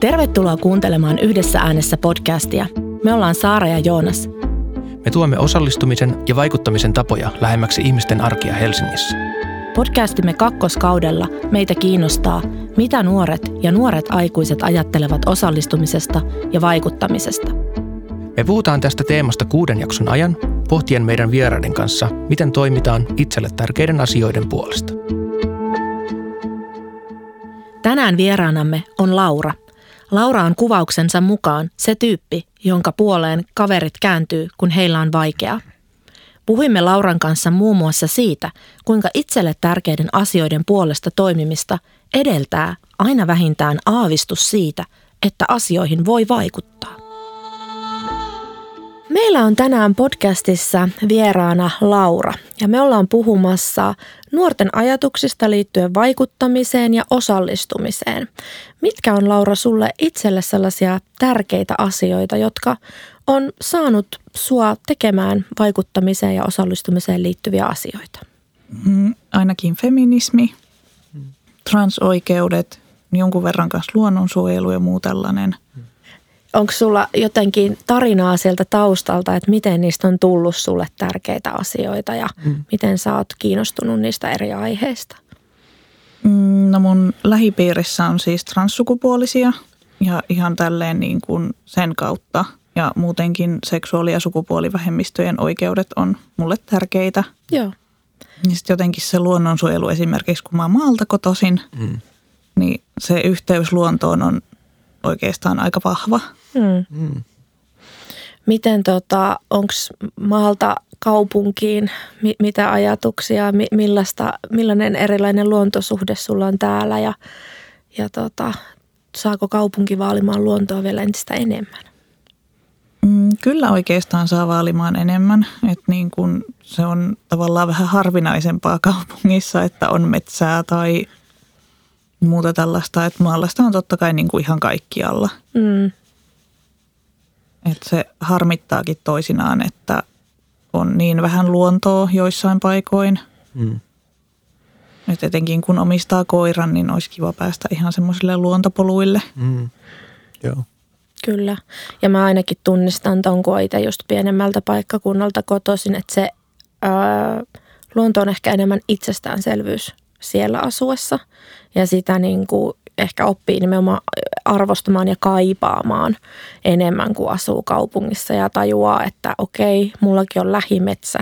Tervetuloa kuuntelemaan Yhdessä äänessä podcastia. Me ollaan Saara ja Joonas. Me tuomme osallistumisen ja vaikuttamisen tapoja lähemmäksi ihmisten arkia Helsingissä. Podcastimme kakkoskaudella meitä kiinnostaa, mitä nuoret ja nuoret aikuiset ajattelevat osallistumisesta ja vaikuttamisesta. Me puhutaan tästä teemasta kuuden jakson ajan, pohtien meidän vieraiden kanssa, miten toimitaan itselle tärkeiden asioiden puolesta. Tänään vieraanamme on Laura. Laura on kuvauksensa mukaan se tyyppi, jonka puoleen kaverit kääntyy, kun heillä on vaikeaa. Puhuimme Lauran kanssa muun muassa siitä, kuinka itselle tärkeiden asioiden puolesta toimimista edeltää aina vähintään aavistus siitä, että asioihin voi vaikuttaa. Meillä on tänään podcastissa vieraana Laura ja me ollaan puhumassa nuorten ajatuksista liittyen vaikuttamiseen ja osallistumiseen. Mitkä on Laura sulle itselle sellaisia tärkeitä asioita, jotka on saanut sua tekemään vaikuttamiseen ja osallistumiseen liittyviä asioita? Mm, ainakin feminismi, transoikeudet, jonkun verran kanssa luonnonsuojelu ja muu tällainen – onko sulla jotenkin tarinaa sieltä taustalta, että miten niistä on tullut sulle tärkeitä asioita ja mm. miten sä oot kiinnostunut niistä eri aiheista? Mm, no mun lähipiirissä on siis transsukupuolisia ja ihan tälleen niin kuin sen kautta ja muutenkin seksuaali- ja sukupuolivähemmistöjen oikeudet on mulle tärkeitä. Joo. Ja sitten jotenkin se luonnonsuojelu esimerkiksi, kun mä oon maalta kotoisin, mm. niin se yhteys luontoon on oikeastaan aika vahva. Mm. Mm. Miten tota, onko maalta kaupunkiin, mi, mitä ajatuksia, mi, millaista, millainen erilainen luontosuhde sulla on täällä ja, ja tota, saako kaupunki vaalimaan luontoa vielä entistä enemmän? Mm, kyllä oikeastaan saa vaalimaan enemmän, että niin kun se on tavallaan vähän harvinaisempaa kaupungissa, että on metsää tai muuta tällaista, että maallasta on totta kai niin kuin ihan kaikkialla. Mm. Että se harmittaakin toisinaan, että on niin vähän luontoa joissain paikoin. Mm. Että etenkin kun omistaa koiran, niin olisi kiva päästä ihan semmoisille luontopoluille. Mm. Joo. Kyllä. Ja mä ainakin tunnistan ton, kun itse just pienemmältä paikkakunnalta kotoisin, että se ää, luonto on ehkä enemmän itsestäänselvyys siellä asuessa. Ja sitä niin kuin ehkä oppii nimenomaan arvostamaan ja kaipaamaan enemmän kuin asuu kaupungissa ja tajuaa, että okei, mullakin on lähimetsä,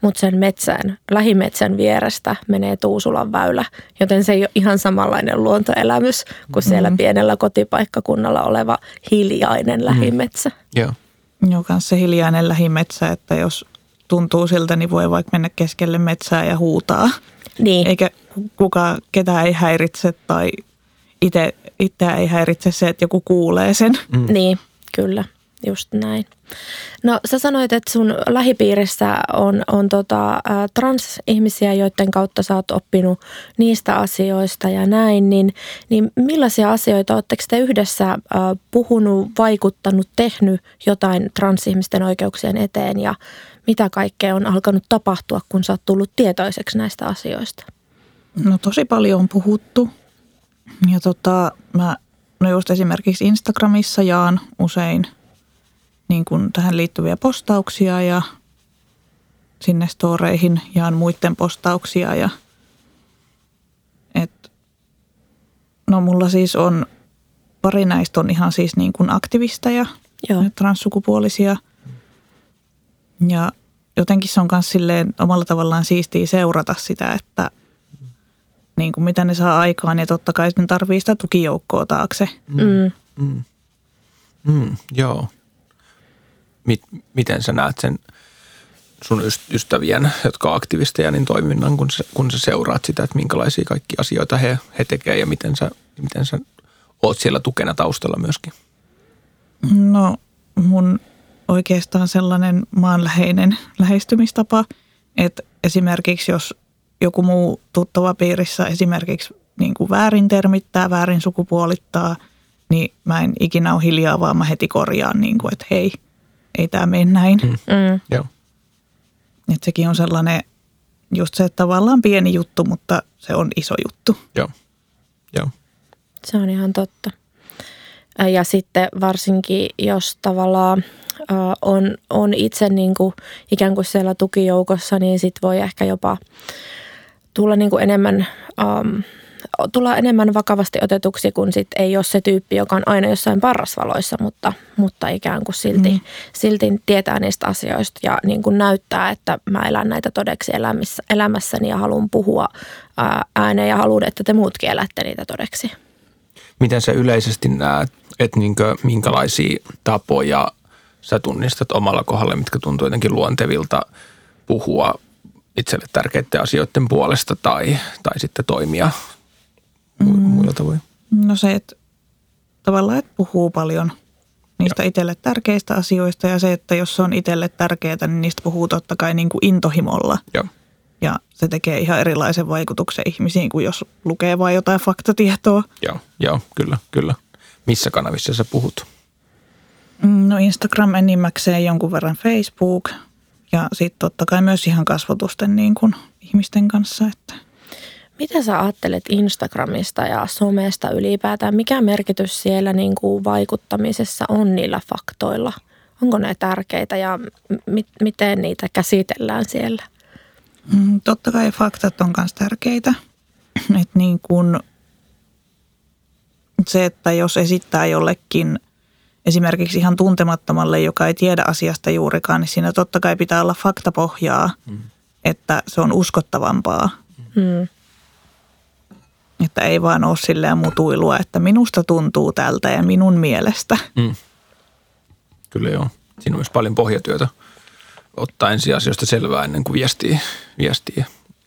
mutta sen metsän, lähimetsän vierestä menee Tuusulan väylä, joten se ei ole ihan samanlainen luontoelämys kuin siellä mm-hmm. pienellä kotipaikkakunnalla oleva hiljainen mm-hmm. lähimetsä. Mm. Joo. Joo, se hiljainen lähimetsä, että jos tuntuu siltä, niin voi vaikka mennä keskelle metsää ja huutaa. Niin. Eikä kuka, ketään ei häiritse tai itse, itseä ei häiritse se, että joku kuulee sen. Mm. Niin, kyllä, just näin. No sä sanoit, että sun lähipiirissä on, on tota, transihmisiä, joiden kautta sä oot oppinut niistä asioista ja näin, niin, niin millaisia asioita oletteko te yhdessä äh, puhunut, vaikuttanut, tehnyt jotain transihmisten oikeuksien eteen ja mitä kaikkea on alkanut tapahtua, kun sä oot tullut tietoiseksi näistä asioista? No tosi paljon on puhuttu ja tota, mä no just esimerkiksi Instagramissa jaan usein niin kuin tähän liittyviä postauksia ja sinne storeihin jaan muiden postauksia ja et, no mulla siis on pari näistä on ihan siis niin kuin aktivisteja, Joo. transsukupuolisia ja jotenkin se on myös silleen omalla tavallaan siistiä seurata sitä, että – niin kuin mitä ne saa aikaan ja totta kai ne tarvii sitä tukijoukkoa taakse. Mm. Mm. Mm, joo. Mit, miten sä näet sen sun ystävien, jotka on aktivisteja, niin toiminnan, kun sä, kun sä seuraat sitä, että minkälaisia kaikki asioita he, he tekevät ja miten sä, miten sä oot siellä tukena taustalla myöskin? No mun oikeastaan sellainen maanläheinen lähestymistapa, että esimerkiksi jos joku muu tuttava piirissä esimerkiksi niin kuin väärin termittää, väärin sukupuolittaa, niin mä en ikinä ole hiljaa, vaan mä heti korjaan, niin kuin, että hei, ei tämä mene näin. Mm. Mm. Joo. Et sekin on sellainen, just se, että tavallaan pieni juttu, mutta se on iso juttu. Joo. Joo. Se on ihan totta. Ja sitten varsinkin, jos tavallaan on, on itse niin kuin ikään kuin siellä tukijoukossa, niin sitten voi ehkä jopa tulla niin kuin enemmän, um, tulla enemmän vakavasti otetuksi, kun sit ei ole se tyyppi, joka on aina jossain parrasvaloissa, mutta, mutta ikään kuin silti, mm. silti tietää niistä asioista ja niin kuin näyttää, että mä elän näitä todeksi elämässä, elämässäni ja haluan puhua ääneen ja haluan, että te muutkin elätte niitä todeksi. Miten sä yleisesti näet, että niinkö, minkälaisia tapoja sä tunnistat omalla kohdalla, mitkä tuntuu jotenkin luontevilta puhua itselle tärkeiden asioiden puolesta tai, tai sitten toimia mm. muilla tavoin? No se, että tavallaan että puhuu paljon niistä ja. itselle tärkeistä asioista ja se, että jos se on itselle tärkeää, niin niistä puhuu totta kai niin kuin intohimolla. Ja. ja se tekee ihan erilaisen vaikutuksen ihmisiin kuin jos lukee vain jotain faktatietoa. Joo, joo kyllä, kyllä. Missä kanavissa sä puhut? Mm, no Instagram enimmäkseen jonkun verran Facebook ja sitten totta kai myös ihan kasvotusten niin kuin ihmisten kanssa. Että. Mitä sä ajattelet Instagramista ja somesta ylipäätään? Mikä merkitys siellä niin kuin vaikuttamisessa on niillä faktoilla? Onko ne tärkeitä ja mi- miten niitä käsitellään siellä? Mm, totta kai faktat on myös tärkeitä. Et niin kuin se, että jos esittää jollekin esimerkiksi ihan tuntemattomalle, joka ei tiedä asiasta juurikaan, niin siinä totta kai pitää olla faktapohjaa, mm. että se on uskottavampaa. Mm. Että ei vaan ole silleen mutuilua, että minusta tuntuu tältä ja minun mielestä. Mm. Kyllä joo. Siinä on myös paljon pohjatyötä ottaa ensin asioista selvää ennen kuin viestii, viestii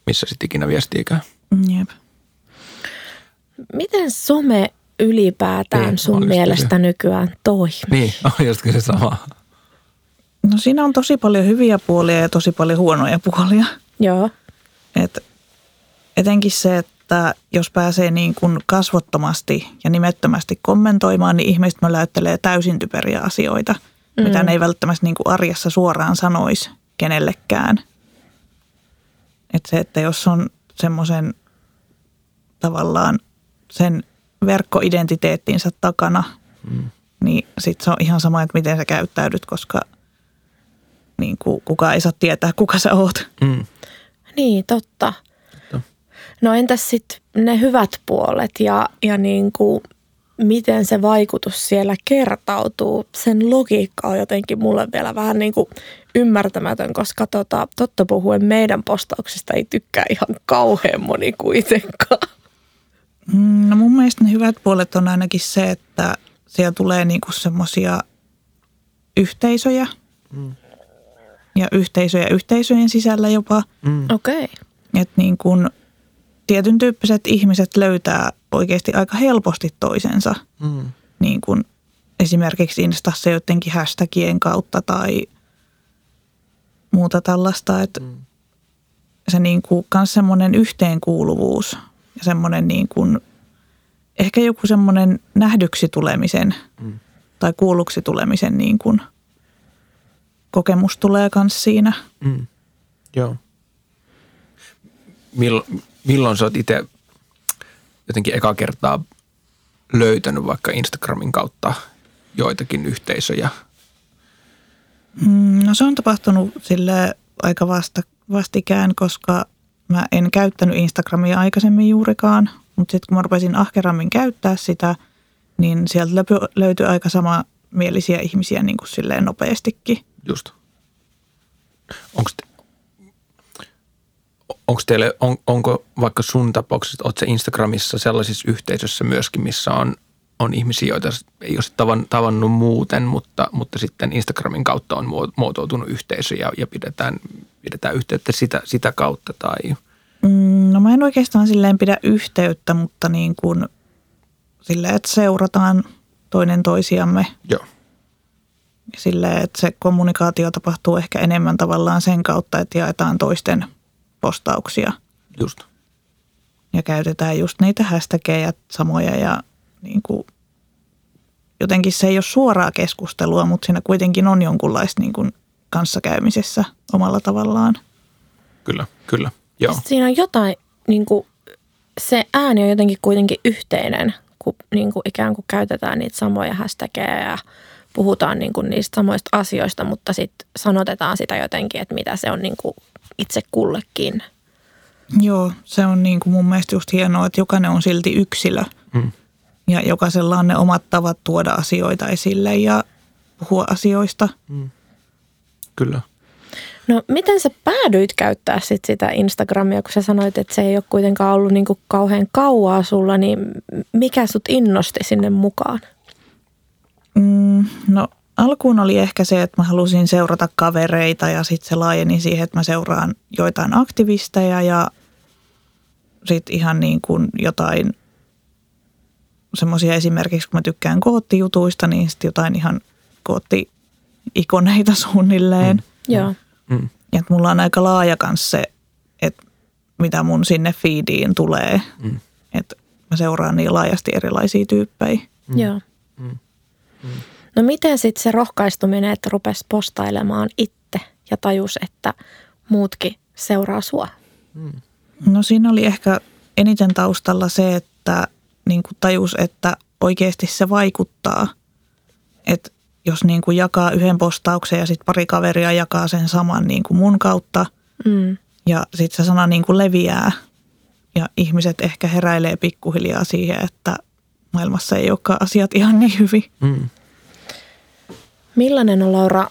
missä sitten ikinä viestiikään. Jep. Miten some ylipäätään niin, sun mielestä se. nykyään toimii? Niin, on just se sama. No siinä on tosi paljon hyviä puolia ja tosi paljon huonoja puolia. Joo. Et etenkin se, että jos pääsee niin kuin kasvottomasti ja nimettömästi kommentoimaan, niin ihmiset möläyttelee täysin typeriä asioita, mm. mitä ne ei välttämättä niin kuin arjessa suoraan sanoisi kenellekään. Että se, että jos on semmoisen tavallaan sen verkkoidentiteettinsä takana, mm. niin sitten se on ihan sama, että miten sä käyttäydyt, koska niin kuin, kukaan ei saa tietää, kuka sä oot. Mm. Niin, totta. totta. No entäs sitten ne hyvät puolet ja, ja niin kuin, miten se vaikutus siellä kertautuu? Sen logiikka on jotenkin mulle vielä vähän niin kuin ymmärtämätön, koska tota, totta puhuen meidän postauksista ei tykkää ihan kauhean moni kuitenkaan. Mm, no mun mielestä ne hyvät puolet on ainakin se, että siellä tulee niinku semmoisia yhteisöjä mm. ja yhteisöjä yhteisöjen sisällä jopa. Mm. Okei. Okay. Että niin kuin tietyn tyyppiset ihmiset löytää oikeasti aika helposti toisensa. Mm. Niin kuin esimerkiksi Instassa jotenkin hashtagien kautta tai muuta tällaista. Että mm. se niin kuin myös semmoinen yhteenkuuluvuus – ja semmoinen niin kuin, ehkä joku semmoinen nähdyksi tulemisen mm. tai kuulluksi tulemisen niin kuin kokemus tulee myös siinä. Mm. Joo. Mill, milloin sä oot itse jotenkin eka kertaa löytänyt vaikka Instagramin kautta joitakin yhteisöjä? Mm, no se on tapahtunut sille aika vasta, vastikään, koska Mä en käyttänyt Instagramia aikaisemmin juurikaan, mutta sitten kun mä rupesin ahkerammin käyttää sitä, niin sieltä löytyi aika sama mielisiä ihmisiä niin kuin silleen nopeastikin. Just. Onko te, onko teille, on, onko vaikka sun tapauksessa, oletko Instagramissa sellaisissa yhteisöissä myöskin, missä on, on ihmisiä, joita ei ole tavan, tavannut muuten, mutta, mutta sitten Instagramin kautta on muotoutunut yhteisö ja, ja pidetään, pidetään yhteyttä sitä, sitä kautta tai – Mm, no mä en oikeastaan silleen pidä yhteyttä, mutta niin kuin silleen, että seurataan toinen toisiamme. Joo. Silleen, että se kommunikaatio tapahtuu ehkä enemmän tavallaan sen kautta, että jaetaan toisten postauksia. Just. Ja käytetään just niitä hashtageja samoja ja niin kuin, jotenkin se ei ole suoraa keskustelua, mutta siinä kuitenkin on jonkunlaista niin kuin kanssakäymisessä omalla tavallaan. Kyllä, kyllä. Joo. Siinä on jotain, niin kuin, se ääni on jotenkin kuitenkin yhteinen, kun niin kuin ikään kuin käytetään niitä samoja hashtageja ja puhutaan niin kuin niistä samoista asioista, mutta sitten sanotetaan sitä jotenkin, että mitä se on niin kuin itse kullekin. Joo, se on niin kuin mun mielestä just hienoa, että jokainen on silti yksilö. Mm. Ja jokaisella on ne omat tavat tuoda asioita esille ja puhua asioista. Mm. Kyllä. No miten sä päädyit käyttää sit sitä Instagramia, kun sä sanoit, että se ei ole kuitenkaan ollut niinku kauhean kauaa sulla, niin mikä sut innosti sinne mukaan? Mm, no alkuun oli ehkä se, että mä halusin seurata kavereita ja sitten se laajeni siihen, että mä seuraan joitain aktivisteja ja sitten ihan niin kuin jotain semmoisia esimerkiksi, kun mä tykkään koottijutuista, niin sitten jotain ihan koottiikoneita suunnilleen. Mm. Joo. Mm. Ja että mulla on aika laaja kanssa se, että mitä mun sinne feediin tulee. Mm. Että mä seuraan niin laajasti erilaisia tyyppejä. Mm. Joo. Mm. Mm. No miten sitten se rohkaistuminen, että rupesi postailemaan itse ja tajus, että muutkin seuraa sua? Mm. No siinä oli ehkä eniten taustalla se, että niin kuin tajus, että oikeasti se vaikuttaa. Että jos niin kuin jakaa yhden postauksen ja sitten pari kaveria jakaa sen saman niin kuin mun kautta mm. ja sitten se sana niin kuin leviää ja ihmiset ehkä heräilee pikkuhiljaa siihen, että maailmassa ei olekaan asiat ihan niin hyvin. Mm. Millainen on Laura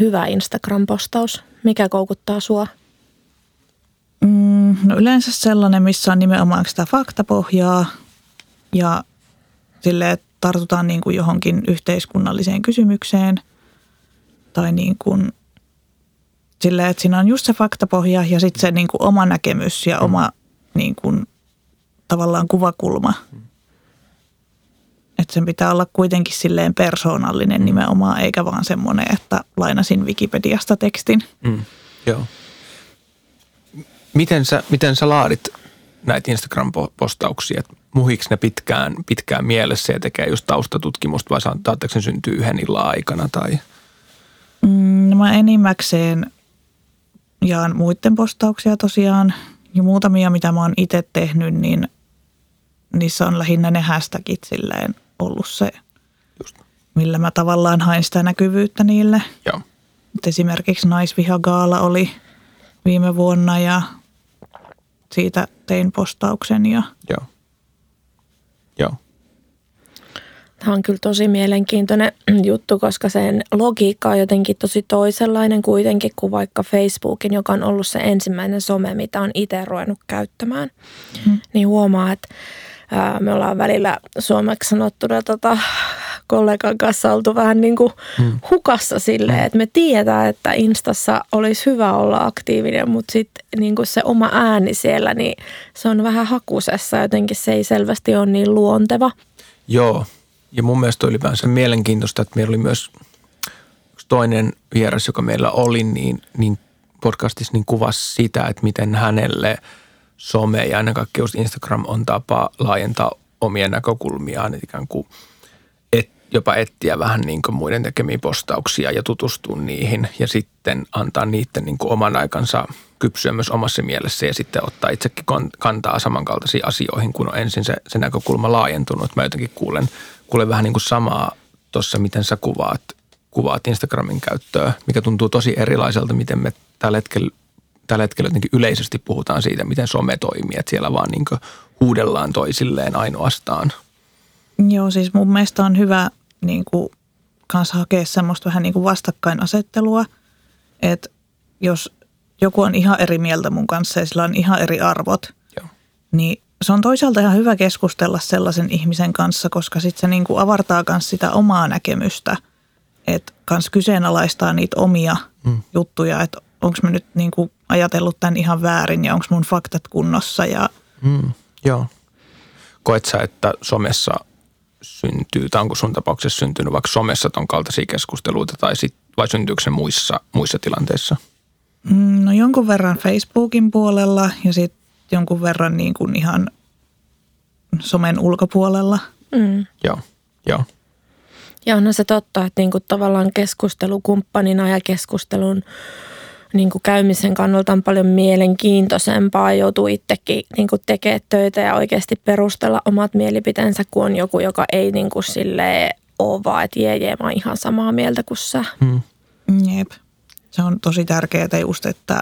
hyvä Instagram-postaus? Mikä koukuttaa sua? Mm, no yleensä sellainen, missä on nimenomaan sitä faktapohjaa ja sille, että tartutaan niin kuin johonkin yhteiskunnalliseen kysymykseen tai niin kuin sille, että siinä on just se faktapohja ja sitten se niin kuin oma näkemys ja oma niin kuin, tavallaan kuvakulma. Että sen pitää olla kuitenkin silleen persoonallinen nimenomaan, eikä vaan semmoinen, että lainasin Wikipediasta tekstin. Mm, joo. Miten sä, miten sä laadit näitä Instagram-postauksia? Muhiks ne pitkään, pitkään mielessä ja tekee just taustatutkimusta vai saattaako se syntyä yhden illan aikana? Tai? Mm, no mä enimmäkseen jaan muiden postauksia tosiaan ja muutamia, mitä mä oon itse tehnyt, niin niissä on lähinnä ne hashtagit silleen ollut se, Just. millä mä tavallaan hain sitä näkyvyyttä niille. Joo. Et esimerkiksi naisvihagaala oli viime vuonna ja siitä tein postauksen. Ja... Joo. Tämä on kyllä tosi mielenkiintoinen juttu, koska sen logiikka on jotenkin tosi toisenlainen kuitenkin kuin vaikka Facebookin, joka on ollut se ensimmäinen some, mitä on itse ruvennut käyttämään. Hmm. Niin huomaa, että me ollaan välillä suomeksi sanottuna tota, kollegan kanssa oltu vähän niin kuin hmm. hukassa silleen, että me tiedetään, että Instassa olisi hyvä olla aktiivinen, mutta sitten niin kuin se oma ääni siellä, niin se on vähän hakusessa. Jotenkin se ei selvästi ole niin luonteva. Joo, ja mun mielestä oli ylipäänsä mielenkiintoista, että meillä oli myös toinen vieras, joka meillä oli, niin, niin podcastissa niin kuvasi sitä, että miten hänelle some ja ennen kaikkea Instagram on tapa laajentaa omia näkökulmiaan, että ikään kuin et, jopa etsiä vähän niin kuin muiden tekemiä postauksia ja tutustua niihin ja sitten antaa niiden niin kuin oman aikansa kypsyä myös omassa mielessä ja sitten ottaa itsekin kantaa samankaltaisiin asioihin, kun on ensin se, se näkökulma laajentunut. Mä jotenkin kuulen, kuulen vähän niin kuin samaa tuossa, miten sä kuvaat, kuvaat Instagramin käyttöä, mikä tuntuu tosi erilaiselta, miten me tällä hetkellä, tällä hetkellä jotenkin yleisesti puhutaan siitä, miten some toimii, että siellä vaan niin huudellaan toisilleen ainoastaan. Joo, siis mun mielestä on hyvä niin kuin, kanssa hakea semmoista vähän niin kuin vastakkainasettelua, että jos joku on ihan eri mieltä mun kanssa ja sillä on ihan eri arvot, Joo. niin se on toisaalta ihan hyvä keskustella sellaisen ihmisen kanssa, koska sitten se niin kuin avartaa myös sitä omaa näkemystä, että kans kyseenalaistaa niitä omia mm. juttuja, että onko mä nyt niin kuin ajatellut tämän ihan väärin ja onko mun faktat kunnossa. Ja... Mm, joo. Koet sä, että somessa syntyy, tai onko sun tapauksessa syntynyt vaikka somessa ton kaltaisia keskusteluita, tai sit, vai syntyykö se muissa, muissa tilanteissa? Mm, no jonkun verran Facebookin puolella ja sitten jonkun verran niin kuin ihan somen ulkopuolella. Mm. Joo, joo. Ja onhan se totta, että niin kuin tavallaan keskustelukumppanina ja keskustelun niin kuin käymisen kannalta on paljon mielenkiintoisempaa. Joutuu itsekin niin kuin tekemään töitä ja oikeasti perustella omat mielipiteensä, kun on joku, joka ei niin kuin silleen ole vaan, että jee, jee, mä oon ihan samaa mieltä kuin sä. Mm. Jep. Se on tosi tärkeää just, että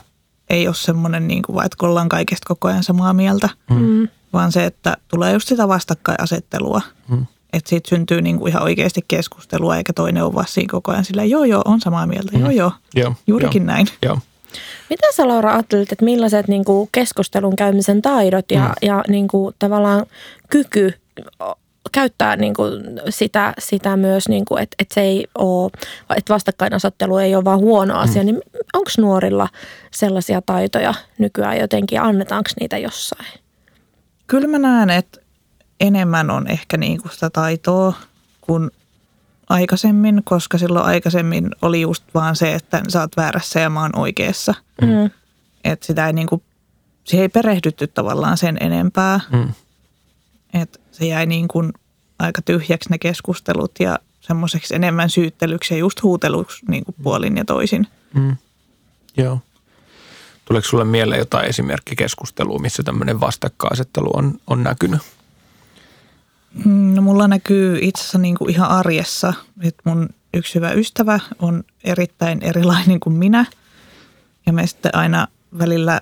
ei ole semmoinen, niin kuin, että ollaan kaikesta koko ajan samaa mieltä, Mm. vaan se, että tulee just sitä vastakkainasettelua. Mm. Että siitä syntyy niin kuin ihan oikeasti keskustelua, eikä toinen ole vaan siinä koko ajan silleen, joo joo, on samaa mieltä, joo joo, Joo. juurikin joo. näin. Joo. Mitä sä Laura ajattelit, että millaiset niin kuin keskustelun käymisen taidot ja, Mm. ja niin kuin tavallaan kyky käyttää niin kuin sitä, sitä myös, niin kuin, että, että se ei ole, että vastakkainasettelu ei ole vaan huono asia, niin onko nuorilla sellaisia taitoja nykyään jotenkin annetaanko niitä jossain? Kyllä mä näen, että enemmän on ehkä niin kuin sitä taitoa kuin aikaisemmin, koska silloin aikaisemmin oli just vaan se, että sä oot väärässä ja mä oon oikeassa. Mm. Että sitä ei niin kuin, siihen ei perehdytty tavallaan sen enempää. Mm. Että se jäi niin kuin aika tyhjäksi ne keskustelut ja semmoiseksi enemmän syyttelyksi ja just huuteluksi niin kuin puolin ja toisin. Mm. Joo. Tuleeko sulle mieleen jotain esimerkkikeskustelua, missä tämmöinen vastakkainasettelu on, on näkynyt? Mm, No mulla näkyy itse asiassa niin kuin ihan arjessa, että mun yksi hyvä ystävä on erittäin erilainen kuin minä. Ja me sitten aina välillä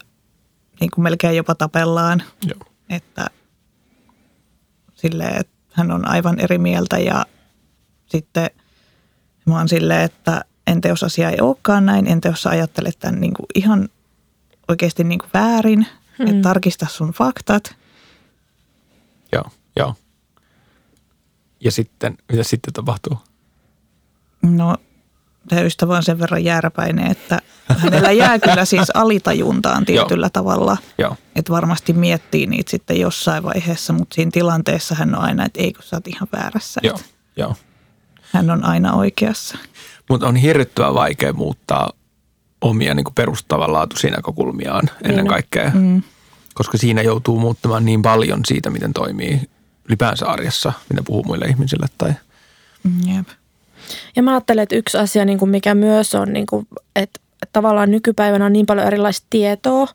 niin kuin melkein jopa tapellaan, Joo. että silleen, että hän on aivan eri mieltä ja sitten mä oon silleen, että entä jos asia ei olekaan näin, entä jos sä ajattelet tämän niin kuin ihan oikeasti niin kuin väärin, hmm. että tarkista sun faktat. Joo, joo. Ja sitten, mitä sitten tapahtuu? No, tämä ystävä on sen verran jääräpäinen, että hänellä jää kyllä siis alitajuntaan tietyllä tavalla. Joo, Että varmasti miettii niitä sitten jossain vaiheessa, mutta siinä tilanteessa hän on aina, että ei kun sä oot ihan väärässä. joo, joo. Hän on aina oikeassa. Mutta on hirvittävän vaikea muuttaa omia niin kuin perustavanlaatuisia näkökulmiaan ennen Niin kaikkea, Mm. koska siinä joutuu muuttamaan niin paljon siitä, miten toimii ylipäänsä arjessa, mitä puhuu muille ihmisille. Tai, Jep. Ja mä ajattelen, että yksi asia, niin kuin mikä myös on, niin kuin, että tavallaan nykypäivänä on niin paljon erilaista tietoa,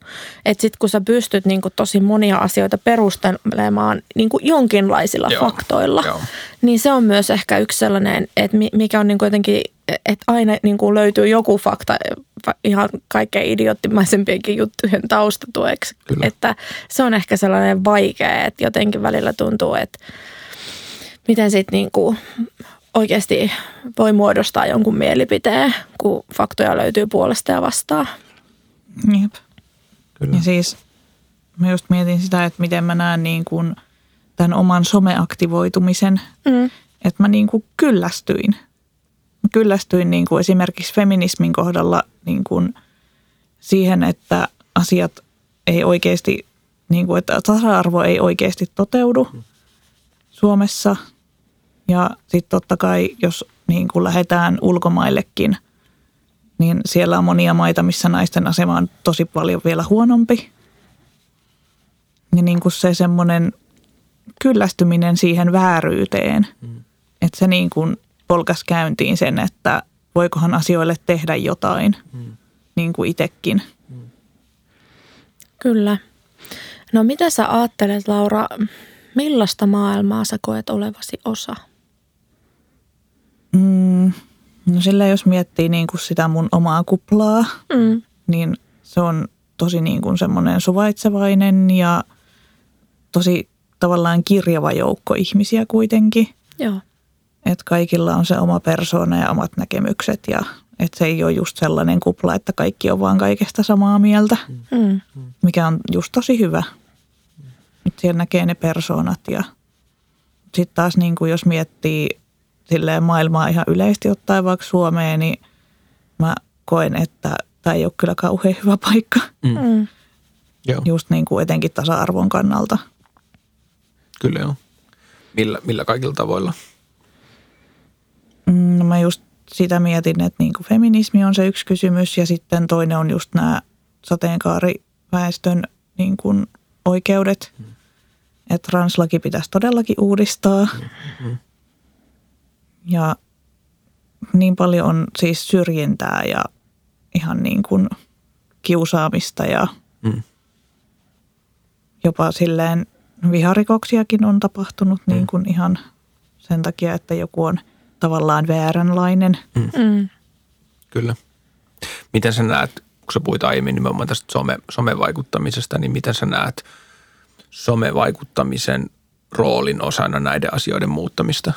että sitten kun sä pystyt niin kuin tosi monia asioita perustelemaan niin kuin jonkinlaisilla Joo, faktoilla, joo. niin se on myös ehkä yksi sellainen, että mi- mikä on niin kuin jotenkin, että aina niin kuin löytyy joku fakta ihan kaikkein idioottimaisempienkin juttujen taustatueksi. Kyllä. Että se on ehkä sellainen vaikea, että jotenkin välillä tuntuu, että miten sitten niin kuin oikeasti voi muodostaa jonkun mielipiteen, kun faktoja löytyy puolesta ja vastaan. Jep. kyllä. Ja siis mä just mietin sitä, että miten mä näen niin kuin tämän oman someaktivoitumisen, Mm. että mä niin kuin kyllästyin. Mä kyllästyin niin kuin esimerkiksi feminismin kohdalla niin kuin siihen, että asiat ei oikeasti, niin kuin, että tasa-arvo ei oikeasti toteudu Suomessa. Ja sitten totta kai, jos niin kuin lähdetään ulkomaillekin, niin siellä on monia maita, missä naisten asema on tosi paljon vielä huonompi. Ja niin kuin se semmoinen kyllästyminen siihen vääryyteen, mm. että se niin kuin polkas käyntiin sen, että voikohan asioille tehdä jotain, mm. niin kuin itsekin. Kyllä. No mitä sä ajattelet, Laura, millaista maailmaa sä koet olevasi osa? Mm, no sillä jos miettii niin kuin sitä mun omaa kuplaa, Mm. niin se on tosi niin kuin semmoinen suvaitsevainen ja tosi tavallaan kirjava joukko ihmisiä kuitenkin. Joo. Että kaikilla on se oma persoona ja omat näkemykset ja että se ei ole just sellainen kupla, että kaikki on vaan kaikesta samaa mieltä, Mm. mikä on just tosi hyvä. Nyt siellä näkee ne persoonat ja sitten taas niin kuin jos miettii silleen maailmaa ihan yleisesti ottaen vaikka Suomeen, niin mä koen, että tämä ei ole kyllä kauhean hyvä paikka. Mm. Joo, Just niin kuin etenkin tasa-arvon kannalta. kyllä joo. Millä, millä kaikilla tavoilla? Mm, No mä just sitä mietin, että niin kuin feminismi on se yksi kysymys ja sitten toinen on just nämä sateenkaariväestön niin kuin oikeudet. Että translaki pitäisi todellakin uudistaa. Ja niin paljon on siis syrjintää ja ihan niin kuin kiusaamista ja Mm. jopa silleen viharikoksiakin on tapahtunut niin kuin ihan sen takia, että joku on tavallaan vääränlainen. Mm. Kyllä. Miten sä näet, kun sä puhuit aiemmin nimenomaan tästä some, somevaikuttamisesta, niin miten sä näet somevaikuttamisen roolin osana näiden asioiden muuttamista?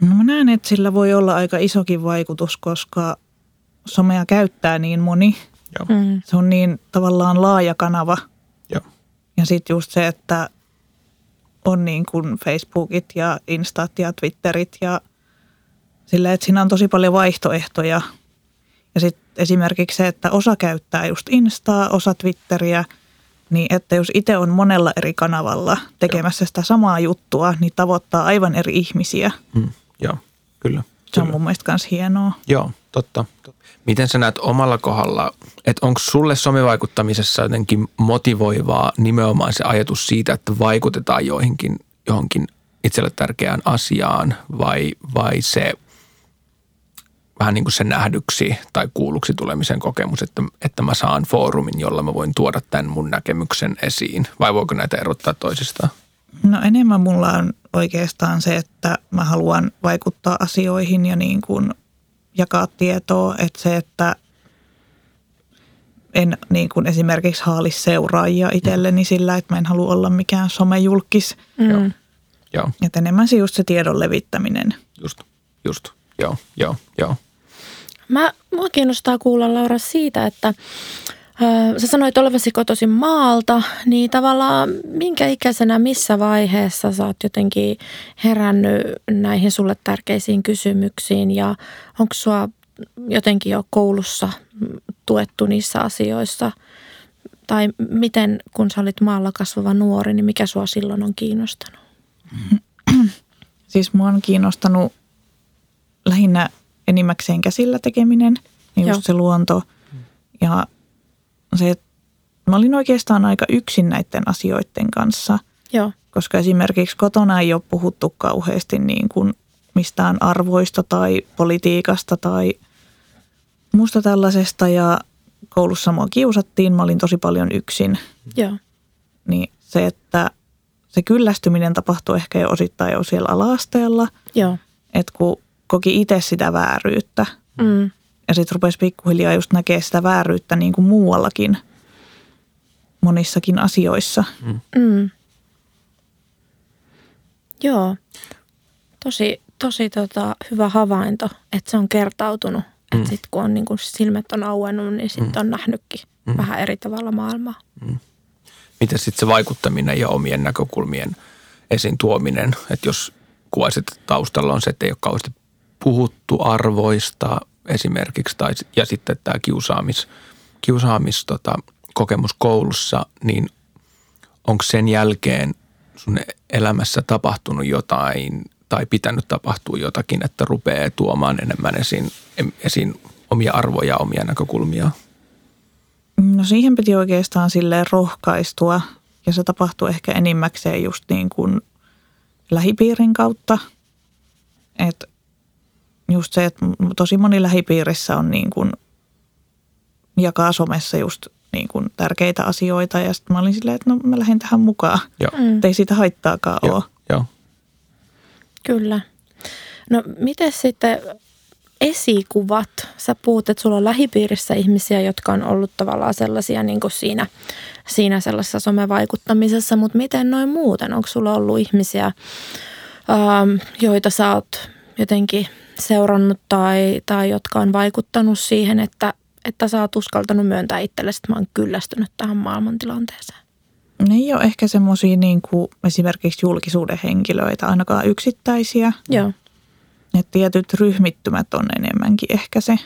No mä näen, että sillä voi olla aika isokin vaikutus, koska somea käyttää niin moni. Joo. Mm. Se on niin tavallaan laaja kanava. Joo. Ja sitten just se, että on niin kuin Facebookit ja Instat ja Twitterit ja sillä, että siinä on tosi paljon vaihtoehtoja. Ja sitten esimerkiksi se, että osa käyttää just Instaa, osa Twitteriä, niin että jos itse on monella eri kanavalla tekemässä sitä samaa juttua, niin tavoittaa aivan eri ihmisiä. Mm. Joo, kyllä. Se on mun mielestä myös hienoa. Joo, totta. Miten sä näet omalla kohdalla, että onko sulle somevaikuttamisessa jotenkin motivoivaa nimenomaan se ajatus siitä, että vaikutetaan joihinkin, johonkin itselle tärkeään asiaan vai, vai se vähän niin kuin se nähdyksi tai kuulluksi tulemisen kokemus, että, että mä saan foorumin, jolla mä voin tuoda tämän mun näkemyksen esiin vai voiko näitä erottaa toisistaan? No enemmän mulla on oikeastaan se, että mä haluan vaikuttaa asioihin ja niin kuin jakaa tietoa, että se, että en niin kuin esimerkiksi haali seuraajia itselleni sillä, että mä en halua olla mikään somejulkis. Mm. Joo, Että enemmän se just se tiedon levittäminen. just, just, joo, joo, joo. Mä, mua kiinnostaa kuulla Laura siitä, että sä sanoit olevasi kotoisin maalta, niin tavallaan minkä ikäisenä, missä vaiheessa sä oot jotenkin herännyt näihin sulle tärkeisiin kysymyksiin ja onko sua jotenkin jo koulussa tuettu niissä asioissa? Tai miten, kun sä olit maalla kasvava nuori, niin mikä sua silloin on kiinnostanut? Siis mua on kiinnostanut lähinnä enimmäkseen käsillä tekeminen, niin Joo. just se luonto. Ja se, että mä olin oikeastaan aika yksin näiden asioiden kanssa, Joo, koska esimerkiksi kotona ei ole puhuttu kauheasti niin kuin mistään arvoista tai politiikasta tai muusta tällaisesta. Ja koulussa mua kiusattiin, mä olin tosi paljon yksin. joo, Niin se, että se kyllästyminen tapahtui ehkä jo osittain jo siellä ala-asteella – joo. että kun koki itse sitä vääryyttä Mm. Ja sitten rupesi pikkuhiljaa just näkee sitä vääryyttä niin kuin muuallakin monissakin asioissa. Mm. Joo, tosi, tosi tota, hyvä havainto, että se on kertautunut. Mm. Että sitten kun on, niin kun silmät on auennut, niin sitten on nähnytkin mm. vähän eri tavalla maailmaa. miten sitten se vaikuttaminen ja omien näkökulmien esiin tuominen, että jos kuvaisit, että taustalla on se, että ei ole kauheasti puhuttu arvoista esimerkiksi, tai, ja sitten tämä kiusaamis, kiusaamis tota, kokemus koulussa, niin onko sen jälkeen sun elämässä tapahtunut jotain tai pitänyt tapahtua jotakin, että rupeaa tuomaan enemmän esiin, esiin omia arvoja, omia näkökulmia? No siihen piti oikeastaan silleen rohkaistua ja se tapahtui ehkä enimmäkseen just niin kuin lähipiirin kautta. Että just se, että tosi moni lähipiirissä on niin kuin jakaa somessa just niin kuin tärkeitä asioita ja sitten mä olin silleen, että no mä lähden tähän mukaan. Joo, Mm. Ei siitä haittaakaan ole. joo, joo. Kyllä. No miten sitten esikuvat? Sä puhut, että sulla on lähipiirissä ihmisiä, jotka on ollut tavallaan sellaisia niin kuin siinä, siinä sellaisessa somevaikuttamisessa, mutta miten noin muuten? Onko sulla ollut ihmisiä, ähm, joita sä oot jotenkin seurannut tai, tai jotka on vaikuttanut siihen, että, että sä oot uskaltanut myöntää itsellesi, että mä oon kyllästynyt tähän maailmantilanteeseen? Ne ei ole ehkä semmoisia niin kuin esimerkiksi julkisuuden henkilöitä, ainakaan yksittäisiä. Joo. Ne tietyt ryhmittymät on enemmänkin ehkä se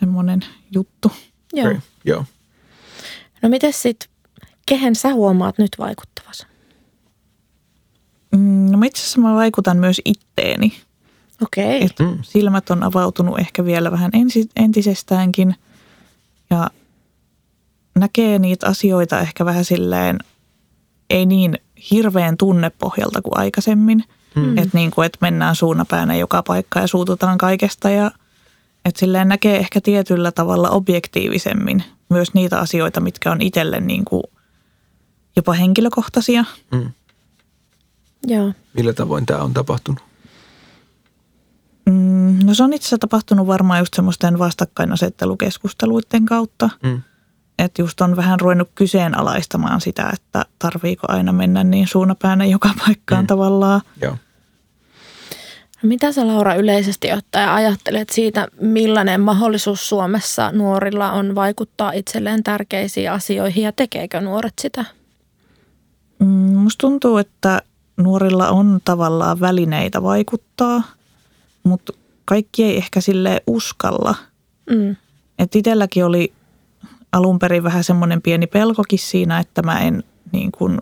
semmoinen juttu. Joo. Okay, joo. No miten sitten, kehen sä huomaat nyt vaikuttavasi? Mm, No mä itse asiassa mä vaikutan myös itteeni. Okei. Et silmät on avautunut ehkä vielä vähän ensi, entisestäänkin ja näkee niitä asioita ehkä vähän silleen, ei niin hirveän tunnepohjalta kuin aikaisemmin. Mm. Että niin kuin, että mennään suunapäänä joka paikka ja suututaan kaikesta ja Että silleen näkee ehkä tietyllä tavalla objektiivisemmin myös niitä asioita, mitkä on itselle niin kuin jopa henkilökohtaisia. Mm. Joo. Millä tavoin tämä on tapahtunut? Mm, no se on itse asiassa tapahtunut varmaan just semmoisten vastakkainasettelukeskusteluiden kautta. Mm. Että just on vähän ruvennut kyseenalaistamaan sitä, että tarviiko aina mennä niin suunapäänä joka paikkaan Mm. tavallaan. Joo. No mitä sä Laura yleisesti ottaen ajattelet siitä, millainen mahdollisuus Suomessa nuorilla on vaikuttaa itselleen tärkeisiin asioihin ja tekeekö nuoret sitä? Mm, musta tuntuu, että nuorilla on tavallaan välineitä vaikuttaa, mutta kaikki ei ehkä sille uskalla. Mm. Et itselläkin oli alun perin vähän semmoinen pieni pelkokin siinä, että mä en niin kuin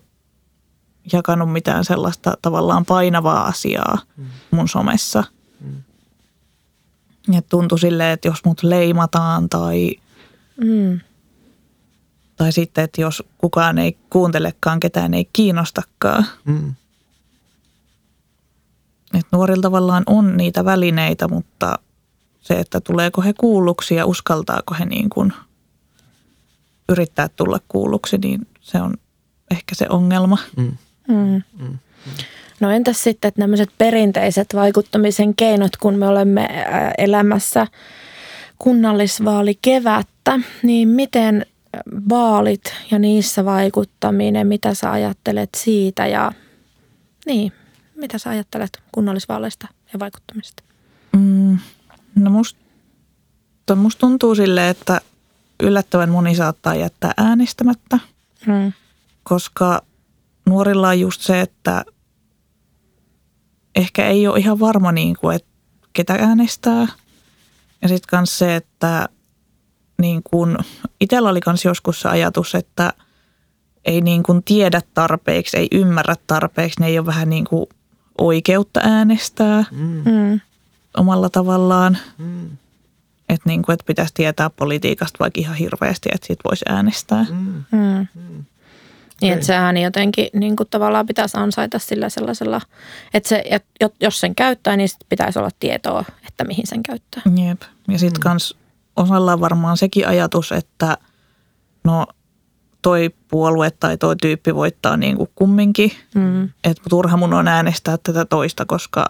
jakanut mitään sellaista tavallaan painavaa asiaa mun somessa. Ja tuntui silleen, että jos mut leimataan tai, Mm. tai sitten, että jos kukaan ei kuuntelekaan, ketään ei kiinnostakaan. Mm. Että nuorilla tavallaan on niitä välineitä, mutta se, että tuleeko he kuulluksi ja uskaltaako he niin kuin yrittää tulla kuulluksi, niin se on ehkä se ongelma. Mm. Mm. No entäs sitten että tämmöiset perinteiset vaikuttamisen keinot, kun me olemme ää, elämässä kunnallisvaalikevättä, niin miten vaalit ja niissä vaikuttaminen, mitä sä ajattelet siitä ja niin, mitä sä ajattelet kunnallisvaaleista ja vaikuttamisesta? Mm, no musta must tuntuu sille, että yllättävän moni saattaa jättää äänestämättä, Mm. koska nuorilla on just se, että ehkä ei ole ihan varma, niin kuin, että ketä äänestää. Ja sitten myös se, että niin kuin, itsellä oli myös joskus se ajatus, että ei niin kuin tiedä tarpeeksi, ei ymmärrä tarpeeksi, ne ei ole vähän niin kuin oikeutta äänestää Mm. Mm. omalla tavallaan. Mm. Että niin kuin, että pitäisi tietää politiikasta vaikka ihan hirveästi, että siitä voisi äänestää. Mm. Mm. Mm. Niin, että se ääni jotenkin niin kuin tavallaan pitäisi ansaita sillä sellaisella, että se, et, jo- jos sen käyttää, niin sit pitäisi olla tietoa, että mihin sen käyttää. Jep. Ja sitten kans osalla on varmaan sekin ajatus, että no toi puolue tai toi tyyppi voittaa niin kuin kumminkin. Mm. Että turha mun on äänestää tätä toista, koska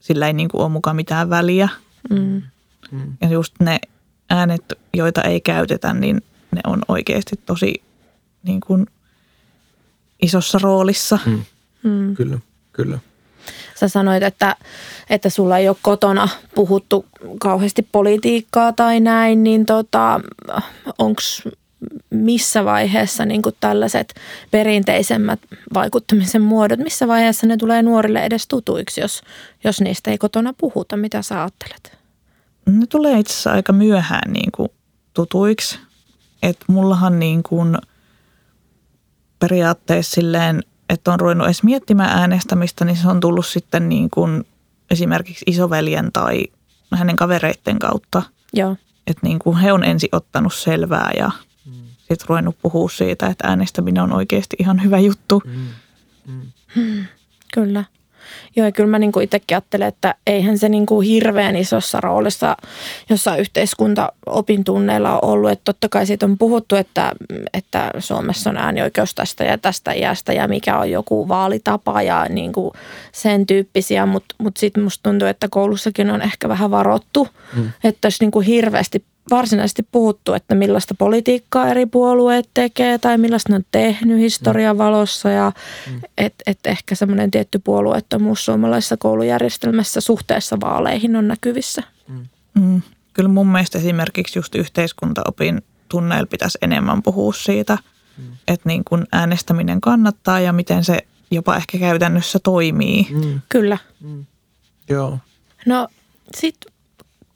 sillä ei niin kuin ole mukaan mitään väliä. Mm. Mm. Ja just ne äänet, joita ei käytetä, niin ne on oikeasti tosi niin kuin isossa roolissa. Mm. Mm. Kyllä, kyllä. Sä sanoit, että, että sulla ei ole kotona puhuttu kauheasti politiikkaa tai näin, niin tota, onko missä vaiheessa niin tällaiset perinteisemmät vaikuttamisen muodot, missä vaiheessa ne tulee nuorille edes tutuiksi, jos, jos niistä ei kotona puhuta? Mitä sä ajattelet? Ne tulee itse asiassa aika myöhään niin kuin tutuiksi. Että mullahan niin kuin periaatteessa silleen, että on ruvennut edes miettimään äänestämistä, niin se on tullut sitten niin kuin esimerkiksi isoveljen tai hänen kavereitten kautta. Joo. Että niin kuin he on ensin ottanut selvää ja sitten ruvennut puhua siitä, että äänestäminen on oikeasti ihan hyvä juttu. Mm. Kyllä. Joo, ja kyllä mä niin itsekin ajattelen, että eihän se niin kuin hirveän isossa roolissa jossain yhteiskuntaopintunneilla ole ollut. Että totta kai siitä on puhuttu, että, että Suomessa on äänioikeus tästä ja tästä iästä ja mikä on joku vaalitapa ja niin kuin sen tyyppisiä. Mutta mut, mut sitten musta tuntuu, että koulussakin on ehkä vähän varottu, mm. että olisi niin kuin hirveästi varsinaisesti puhuttu, että millaista politiikkaa eri puolueet tekee tai millaista ne on tehnyt historian valossa ja mm. että et ehkä semmoinen tietty puolueettomuus suomalaisessa koulujärjestelmässä suhteessa vaaleihin on näkyvissä. Mm. Kyllä mun mielestä esimerkiksi just yhteiskuntaopin tunneilla pitäisi enemmän puhua siitä, mm. että niin kun äänestäminen kannattaa ja miten se jopa ehkä käytännössä toimii. Mm. Kyllä. Mm. Joo. No sit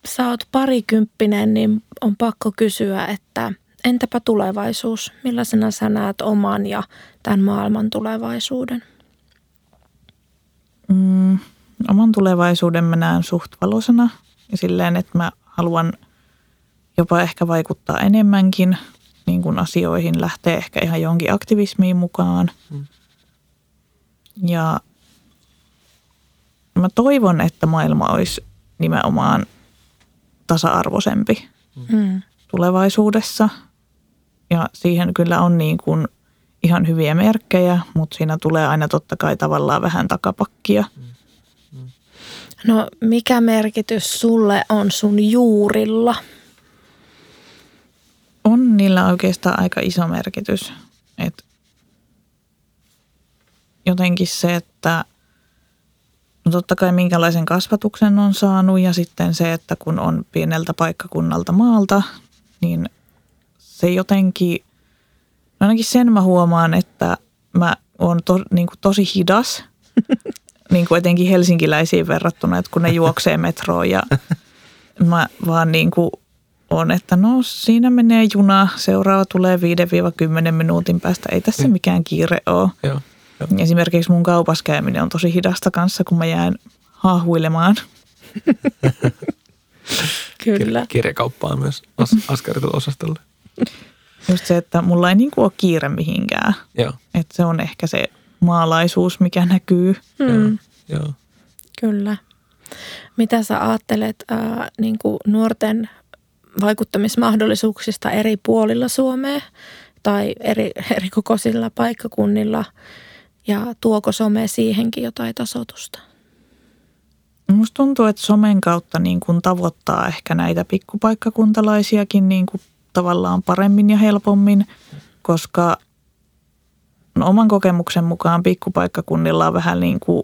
sä oot parikymppinen, niin on pakko kysyä, että entäpä tulevaisuus? Millaisena sä näet oman ja tämän maailman tulevaisuuden? Mm, oman tulevaisuuden mä näen suht valoisena ja silleen, että mä haluan jopa ehkä vaikuttaa enemmänkin niin kuin asioihin, lähtee ehkä ihan jonkin aktivismiin mukaan. Mm. Ja mä toivon, että maailma olisi nimenomaan tasa-arvoisempi Mm. tulevaisuudessa. Ja siihen kyllä on niin kuin ihan hyviä merkkejä, mutta siinä tulee aina totta kai tavallaan vähän takapakkia. No mikä merkitys sulle on sun juurilla? On niillä oikeastaan aika iso merkitys. Et jotenkin se, että no totta kai minkälaisen kasvatuksen on saanut ja sitten se, että kun on pieneltä paikkakunnalta maalta, niin se jotenkin, no ainakin sen mä huomaan, että mä oon to, niin kuin tosi hidas, niin kuin etenkin helsinkiläisiin verrattuna, että kun ne juoksee metroon ja mä vaan niin kuin on, että no siinä menee juna, seuraava tulee 5-10 minuutin päästä, ei tässä mikään kiire ole. Joo. Joo. Esimerkiksi mun kaupassa käyminen on tosi hidasta kanssa, kun mä jään haahuilemaan. Kyllä. Kir- kirjakauppaan myös as- askarteluosastolle. Just se, että mulla ei niin kuin ole kiire mihinkään. Joo. Että se on ehkä se maalaisuus, mikä näkyy. Mm. Joo. Kyllä. Mitä sä ajattelet ää, niin kuin nuorten vaikuttamismahdollisuuksista eri puolilla Suomea tai eri, eri kokoisilla paikkakunnilla ja tuoko some siihenkin jotain tasotusta? Musta tuntuu, että somen kautta niin kuin tavoittaa ehkä näitä pikkupaikkakuntalaisiakin niin kuin tavallaan paremmin ja helpommin, koska no, oman kokemuksen mukaan pikkupaikkakunnilla on vähän niin kuin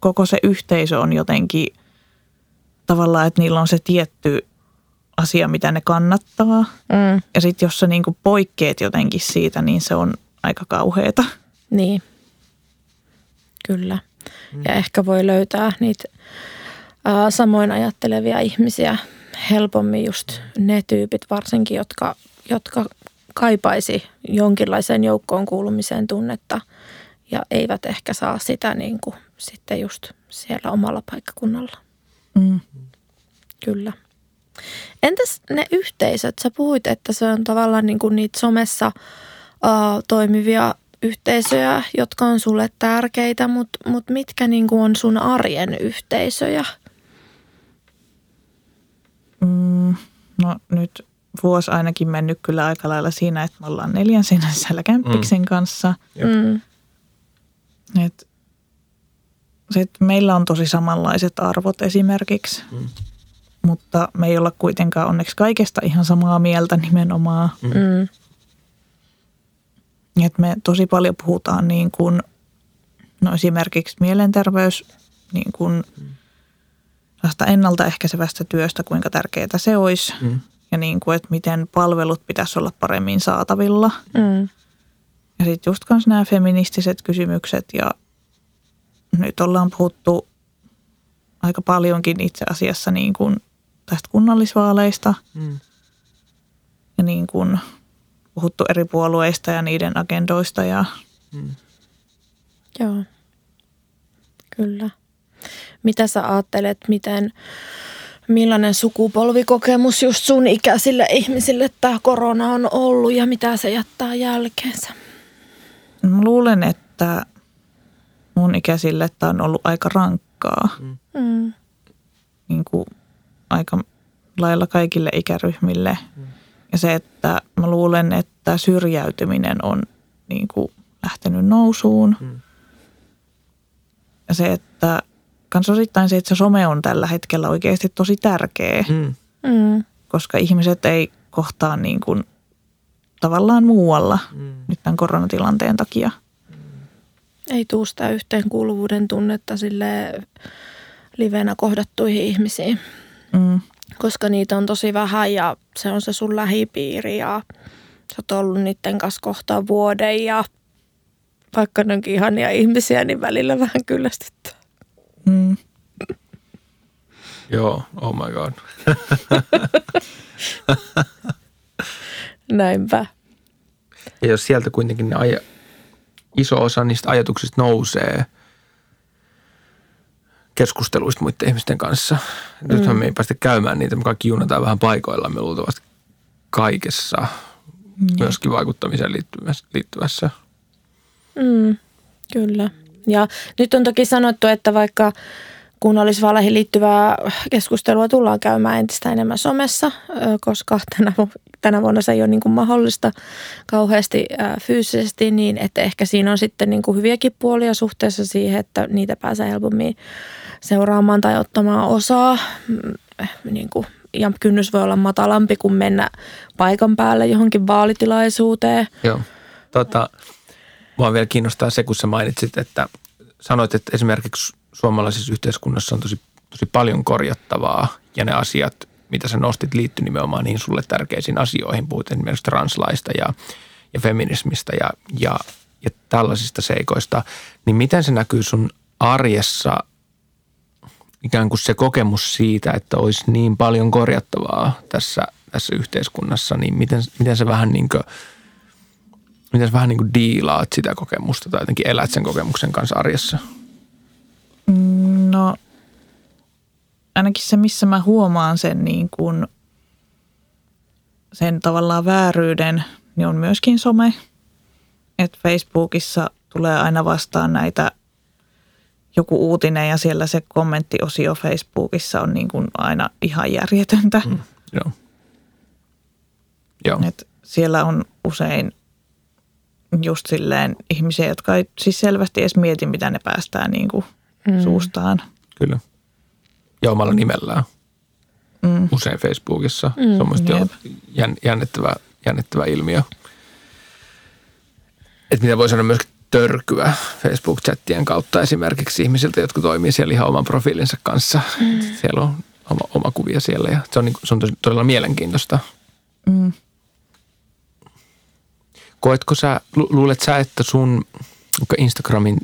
koko se yhteisö on jotenkin tavallaan, että niillä on se tietty asia, mitä ne kannattaa. Mm. Ja sitten jos sä niin kuin poikkeet jotenkin siitä, niin se on aika kauheeta. Niin, kyllä. Ja ehkä voi löytää niitä ää, samoin ajattelevia ihmisiä helpommin just ne tyypit varsinkin, jotka, jotka kaipaisi jonkinlaiseen joukkoon kuulumiseen tunnetta ja eivät ehkä saa sitä niin kuin sitten just siellä omalla paikkakunnalla. Mm. Kyllä. Entäs ne yhteisöt? Sä puhuit, että se on tavallaan niin kuin niitä somessa uh, toimivia yhteisöjä, jotka on sulle tärkeitä, mutta mut mitkä niin kuin on sun arjen yhteisöjä? Mm, no nyt vuosi ainakin mennyt kyllä aika lailla siinä, että me ollaan neljän seinän sisällä kämppiksen kanssa. Jep. Mm, Et, se, että meillä on tosi samanlaiset arvot esimerkiksi, Mm. mutta me ei olla kuitenkaan onneksi kaikesta ihan samaa mieltä nimenomaan. mm, Et me tosi paljon puhutaan niin kuin, no esimerkiksi mielenterveys, niin kuin ennaltaehkäisevästä työstä, kuinka tärkeää se olisi. Mm. Ja niin kuin, että miten palvelut pitäisi olla paremmin saatavilla. mm, Ja sitten just kanssa nämä feministiset kysymykset ja nyt ollaan puhuttu aika paljonkin itse asiassa niin kuin tästä kunnallisvaaleista Mm. ja niin kuin puhuttu eri puolueista ja niiden agendoista ja Mm. joo, kyllä. Mitä sä ajattelet, miten, millainen sukupolvikokemus just sun ikäisille ihmisille tämä korona on ollut ja mitä se jättää jälkeensä? mä luulen, että mun ikäisille tämä on ollut aika rankkaa Mm, niin kuin aika lailla kaikille ikäryhmille. Ja se, että mä luulen, että syrjäytyminen on niin kuin lähtenyt nousuun. Mm. Ja se, että kans osittain se, että se some on tällä hetkellä oikeasti tosi tärkeä, Mm. mm, koska ihmiset ei kohtaa niin kuin tavallaan muualla Mm. nyt tämän koronatilanteen takia. ei tuu sitä yhteenkuuluvuuden tunnetta sille livenä kohdattuihin ihmisiin, Mm. Koska niitä on tosi vähän ja se on se sun lähipiiri ja sä oot ollut niiden kanssa kohta vuoden ja vaikka ne onkin ihania ihmisiä, niin välillä vähän kyllästyttää. Mm. Joo, oh my god. Näinpä. Ja jos sieltä kuitenkin ne aja, iso osa niistä ajatuksista nousee keskusteluista muiden ihmisten kanssa. Nythän me ei päästä käymään niitä, me kaikki junataan vähän paikoillamme luultavasti kaikessa, myöskin vaikuttamiseen liittyvässä. liittyvässä. Mm, kyllä. Ja nyt on toki sanottu, että vaikka kunnallisvaaleihin liittyvää keskustelua tullaan käymään entistä enemmän somessa, koska tänä, tänä vuonna se ei ole niin kuin mahdollista kauheasti fyysisesti, niin että ehkä siinä on sitten niin kuin hyviäkin puolia suhteessa siihen, että niitä pääsee helpommin seuraamaan tai ottamaan osaa. Mm, niin kuin, ja kynnys voi olla matalampi kuin mennä paikan päälle johonkin vaalitilaisuuteen. Joo. Tota, mua vielä kiinnostaa se, kun sä mainitsit, että sanoit, että esimerkiksi suomalaisessa yhteiskunnassa on tosi, tosi paljon korjattavaa ja ne asiat, mitä sä nostit, liittyy nimenomaan niihin sulle tärkeisiin asioihin. Puhut esimerkiksi translaista ja, ja feminismistä ja, ja, ja tällaisista seikoista. Niin miten se näkyy sun arjessa ikään kuin se kokemus siitä, että olisi niin paljon korjattavaa tässä, tässä yhteiskunnassa, niin miten, miten se vähän niin kuin, miten sä vähän niin kuin diilaat sitä kokemusta tai jotenkin elät sen kokemuksen kanssa arjessa? No ainakin se, missä mä huomaan sen niin kuin, sen tavallaan vääryyden, niin on myöskin some. Että Facebookissa tulee aina vastaan näitä joku uutinen ja siellä se kommenttiosio Facebookissa on niin kuin aina ihan järjetöntä. Mm, joo. Joo. Et siellä on usein just silleen ihmisiä, jotka ei siis selvästi edes mieti, mitä ne päästää niin kuin mm. suustaan. Kyllä. Ja omalla nimellään. Mm. Usein Facebookissa. Mm. Se on yep. jännittävä, jännittävä ilmiö. Että mitä voi sanoa myöskin törkyä Facebook-chattien kautta esimerkiksi ihmisiltä, jotka toimii siellä ihan oman profiilinsa kanssa. Mm. Siellä on oma, oma kuvia siellä ja se on, niin, se on todella mielenkiintoista. Mm. Koetko sä, luulet sä, että sun Instagramin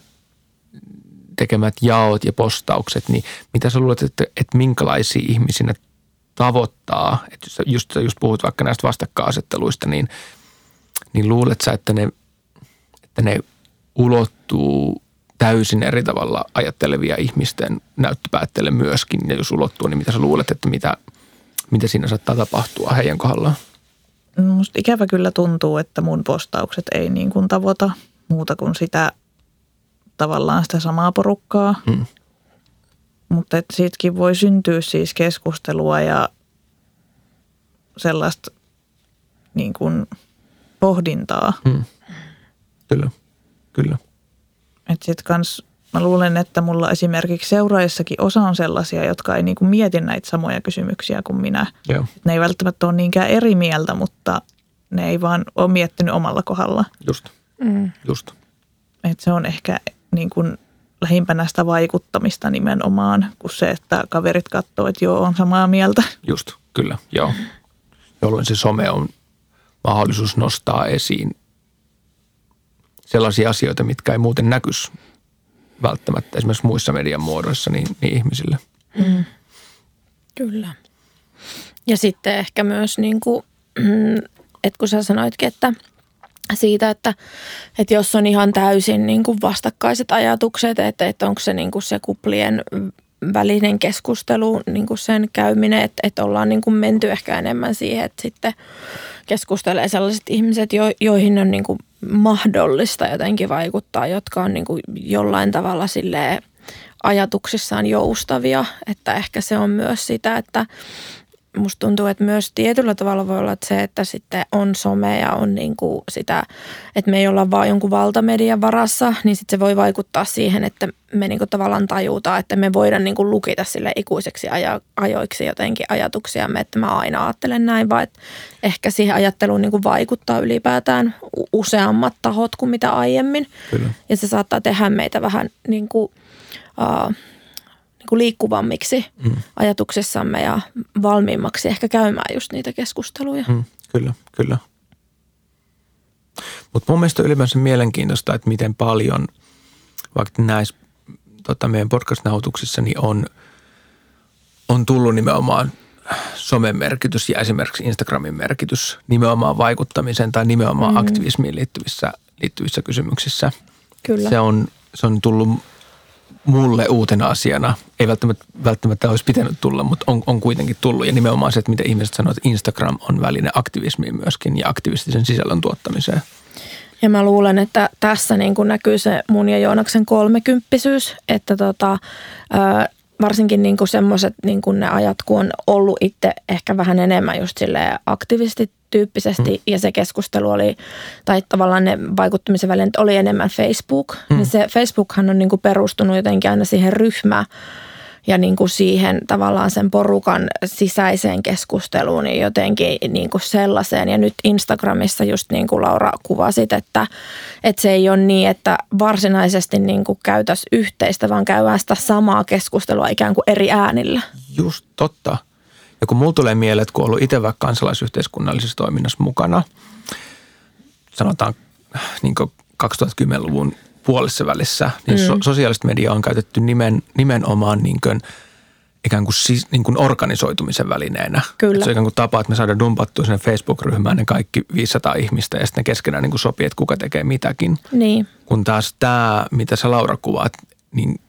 tekemät jaot ja postaukset, niin mitä sä luulet, että, että minkälaisia ihmisinä tavoittaa, että just, just puhut vaikka näistä vastakkainasetteluista, niin, niin luulet sä, että ne, että ne ulottuu täysin eri tavalla ajattelevia ihmisten näyttöpäätteelle myöskin, ja jos ulottuu, niin mitä sä luulet, että mitä, mitä siinä saattaa tapahtua heidän kohdallaan? Musta ikävä kyllä tuntuu, että mun postaukset ei niin kuin tavoita muuta kuin sitä tavallaan sitä samaa porukkaa. Hmm. Mutta siitäkin voi syntyä siis keskustelua ja sellaista niin kuin pohdintaa. Hmm. Kyllä, kyllä. Että sitten kans mä luulen, että mulla esimerkiksi seuraajissakin osa on sellaisia, jotka ei niin kuin mieti näitä samoja kysymyksiä kuin minä. Joo. Ne ei välttämättä ole niinkään eri mieltä, mutta ne ei vaan ole miettinyt omalla kohdalla. Just, mm. just. Et se on ehkä niin kuin lähimpänä sitä vaikuttamista nimenomaan, kuin se, että kaverit katsoo, että joo, on samaa mieltä. Just, kyllä, joo. Jolloin se some on mahdollisuus nostaa esiin sellaisia asioita, mitkä ei muuten näkyisi välttämättä esimerkiksi muissa median muodoissa niin, niin ihmisille. Mm. Kyllä. Ja sitten ehkä myös niin kuin, että kun sä sanoitkin, että siitä, että, että jos on ihan täysin niin kuin vastakkaiset ajatukset, että, että onko se niin kuin se kuplien välinen keskustelu, niin kuin sen käyminen, että, että ollaan niin kuin menty ehkä enemmän siihen, että sitten keskustelee sellaiset ihmiset, jo, joihin on niin kuin mahdollista jotenkin vaikuttaa, jotka on niin kuin jollain tavalla silleen ajatuksissaan joustavia, että ehkä se on myös sitä, että musta tuntuu, että myös tietyllä tavalla voi olla että se, että sitten on some ja on niin kuin sitä, että me ei olla vaan jonkun valtamedian varassa, niin sitten se voi vaikuttaa siihen, että me niin kuin tavallaan tajutaan, että me voidaan niin kuin lukita sille ikuiseksi ajo, ajoiksi jotenkin ajatuksiamme, että mä aina ajattelen näin, vaan että ehkä siihen ajatteluun niin kuin vaikuttaa ylipäätään useammat tahot kuin mitä aiemmin. Kyllä. Ja se saattaa tehdä meitä vähän niin kuin, uh, niin kuin liikkuvammiksi mm. ajatuksissamme ja valmiimmaksi ehkä käymään just niitä keskusteluja. Mm, kyllä, kyllä. Mutta mun mielestä on ylipäänsä mielenkiintoista, että miten paljon vaikka näissä tota, meidän podcast-nautuksissa niin on, on tullut nimenomaan somen merkitys ja esimerkiksi Instagramin merkitys nimenomaan vaikuttamiseen tai nimenomaan mm. aktivismiin liittyvissä, liittyvissä kysymyksissä. Kyllä. Se on, se on tullut mulle uutena asiana. Ei välttämättä, välttämättä olisi pitänyt tulla, mutta on, on kuitenkin tullut. Ja nimenomaan se, että mitä ihmiset sanoo, että Instagram on väline aktivismiin myöskin ja aktivistisen sisällön tuottamiseen. Ja mä luulen, että tässä niin kuin näkyy se mun ja Joonaksen kolmekymppisyys, että tota, varsinkin niin kuin semmoiset niin kuin ne ajat, kun on ollut itse ehkä vähän enemmän just sille aktivistityyppisesti mm. ja se keskustelu oli, tai tavallaan ne vaikuttamisen välineet oli enemmän Facebook, mm. niin se Facebookhan on niin kuin perustunut jotenkin aina siihen ryhmään ja niin kuin siihen tavallaan sen porukan sisäiseen keskusteluun niin jotenkin niin kuin sellaiseen. Ja nyt Instagramissa just niin kuin Laura kuvasit, että, että se ei ole niin, että varsinaisesti niin kuin käytäisiin yhteistä, vaan käydään sitä samaa keskustelua ikään kuin eri äänillä. Just totta. Ja kun mulla tulee mieleen, että kun ollut itse vaikka kansalaisyhteiskunnallisessa toiminnassa mukana, sanotaan niin 2010-luvun puolessa välissä, niin mm. so, sosiaalista mediaa on käytetty nimen, nimenomaan niin kuin, ikään kuin, siis, niin kuin organisoitumisen välineenä. Kyllä. Et se on ikään kuin tapa, että me saadaan dumpattua sinne Facebook-ryhmään ne kaikki 500 ihmistä ja sitten ne keskenään niin kuin sopii, että kuka tekee mitäkin. Niin. Kun taas tämä, mitä sä Laura kuvaat, niin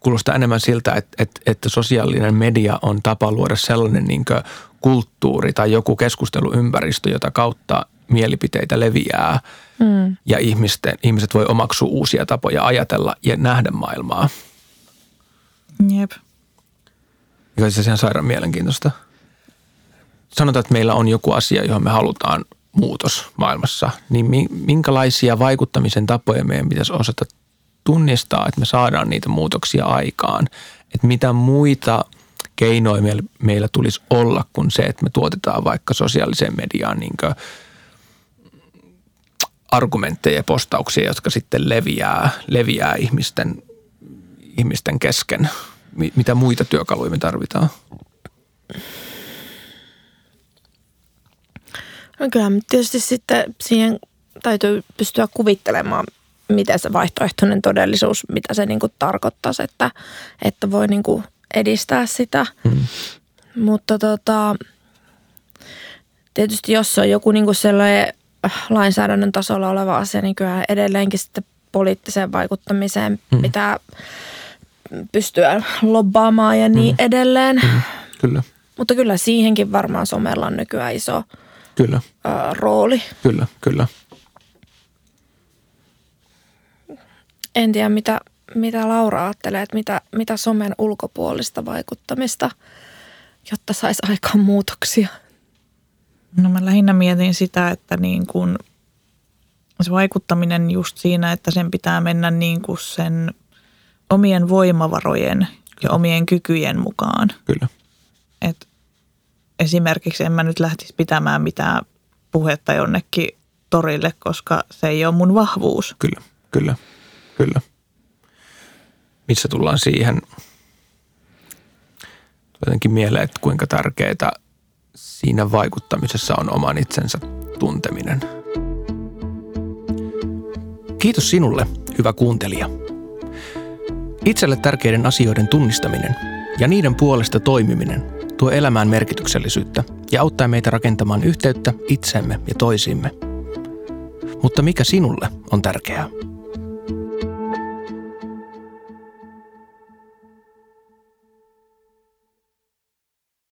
kuulostaa enemmän siltä, että, että, että sosiaalinen media on tapa luoda sellainen niin kulttuuri tai joku keskusteluympäristö, jota kautta mielipiteitä leviää mm. ja ihmisten, ihmiset voi omaksua uusia tapoja ajatella ja nähdä maailmaa. Jep. Mikä se ihan sairaan mielenkiintoista. Sanotaan, että meillä on joku asia, johon me halutaan muutos maailmassa, niin minkälaisia vaikuttamisen tapoja meidän pitäisi osata tunnistaa, että me saadaan niitä muutoksia aikaan. Että mitä muita keinoja meillä, meillä tulisi olla kuin se, että me tuotetaan vaikka sosiaaliseen mediaan niin argumentteja ja postauksia, jotka sitten leviää, leviää ihmisten, ihmisten kesken. Mitä muita työkaluja me tarvitaan? No kyllä tietysti sitten siihen täytyy pystyä kuvittelemaan, miten se vaihtoehtoinen todellisuus, mitä se niin kuin tarkoittaisi, että, että voi niin kuin edistää sitä. Hmm. Mutta tota, tietysti jos on joku niin kuin sellainen lainsäädännön tasolla oleva asia, niin kyllä edelleenkin sitten poliittiseen vaikuttamiseen hmm. pitää pystyä lobbaamaan ja niin hmm. edelleen. Hmm. Kyllä. Mutta kyllä siihenkin varmaan somella on nykyään iso kyllä. Ä, rooli. Kyllä, kyllä. En tiedä, mitä, mitä Laura ajattelee, että mitä, mitä somen ulkopuolista vaikuttamista, jotta saisi aikaan muutoksia – No mä lähinnä mietin sitä, että niin kuin se vaikuttaminen just siinä, että sen pitää mennä niin kuin sen omien voimavarojen ja omien kykyjen mukaan. Kyllä. Et esimerkiksi en mä nyt lähtisi pitämään mitään puhetta jonnekin torille, koska se ei ole mun vahvuus. Kyllä, kyllä, kyllä. Missä tullaan siihen jotenkin mieleen, että kuinka tärkeää siinä vaikuttamisessa on oman itsensä tunteminen. Kiitos sinulle, hyvä kuuntelija. Itselle tärkeiden asioiden tunnistaminen ja niiden puolesta toimiminen tuo elämään merkityksellisyyttä ja auttaa meitä rakentamaan yhteyttä itsemme ja toisiimme. Mutta mikä sinulle on tärkeää?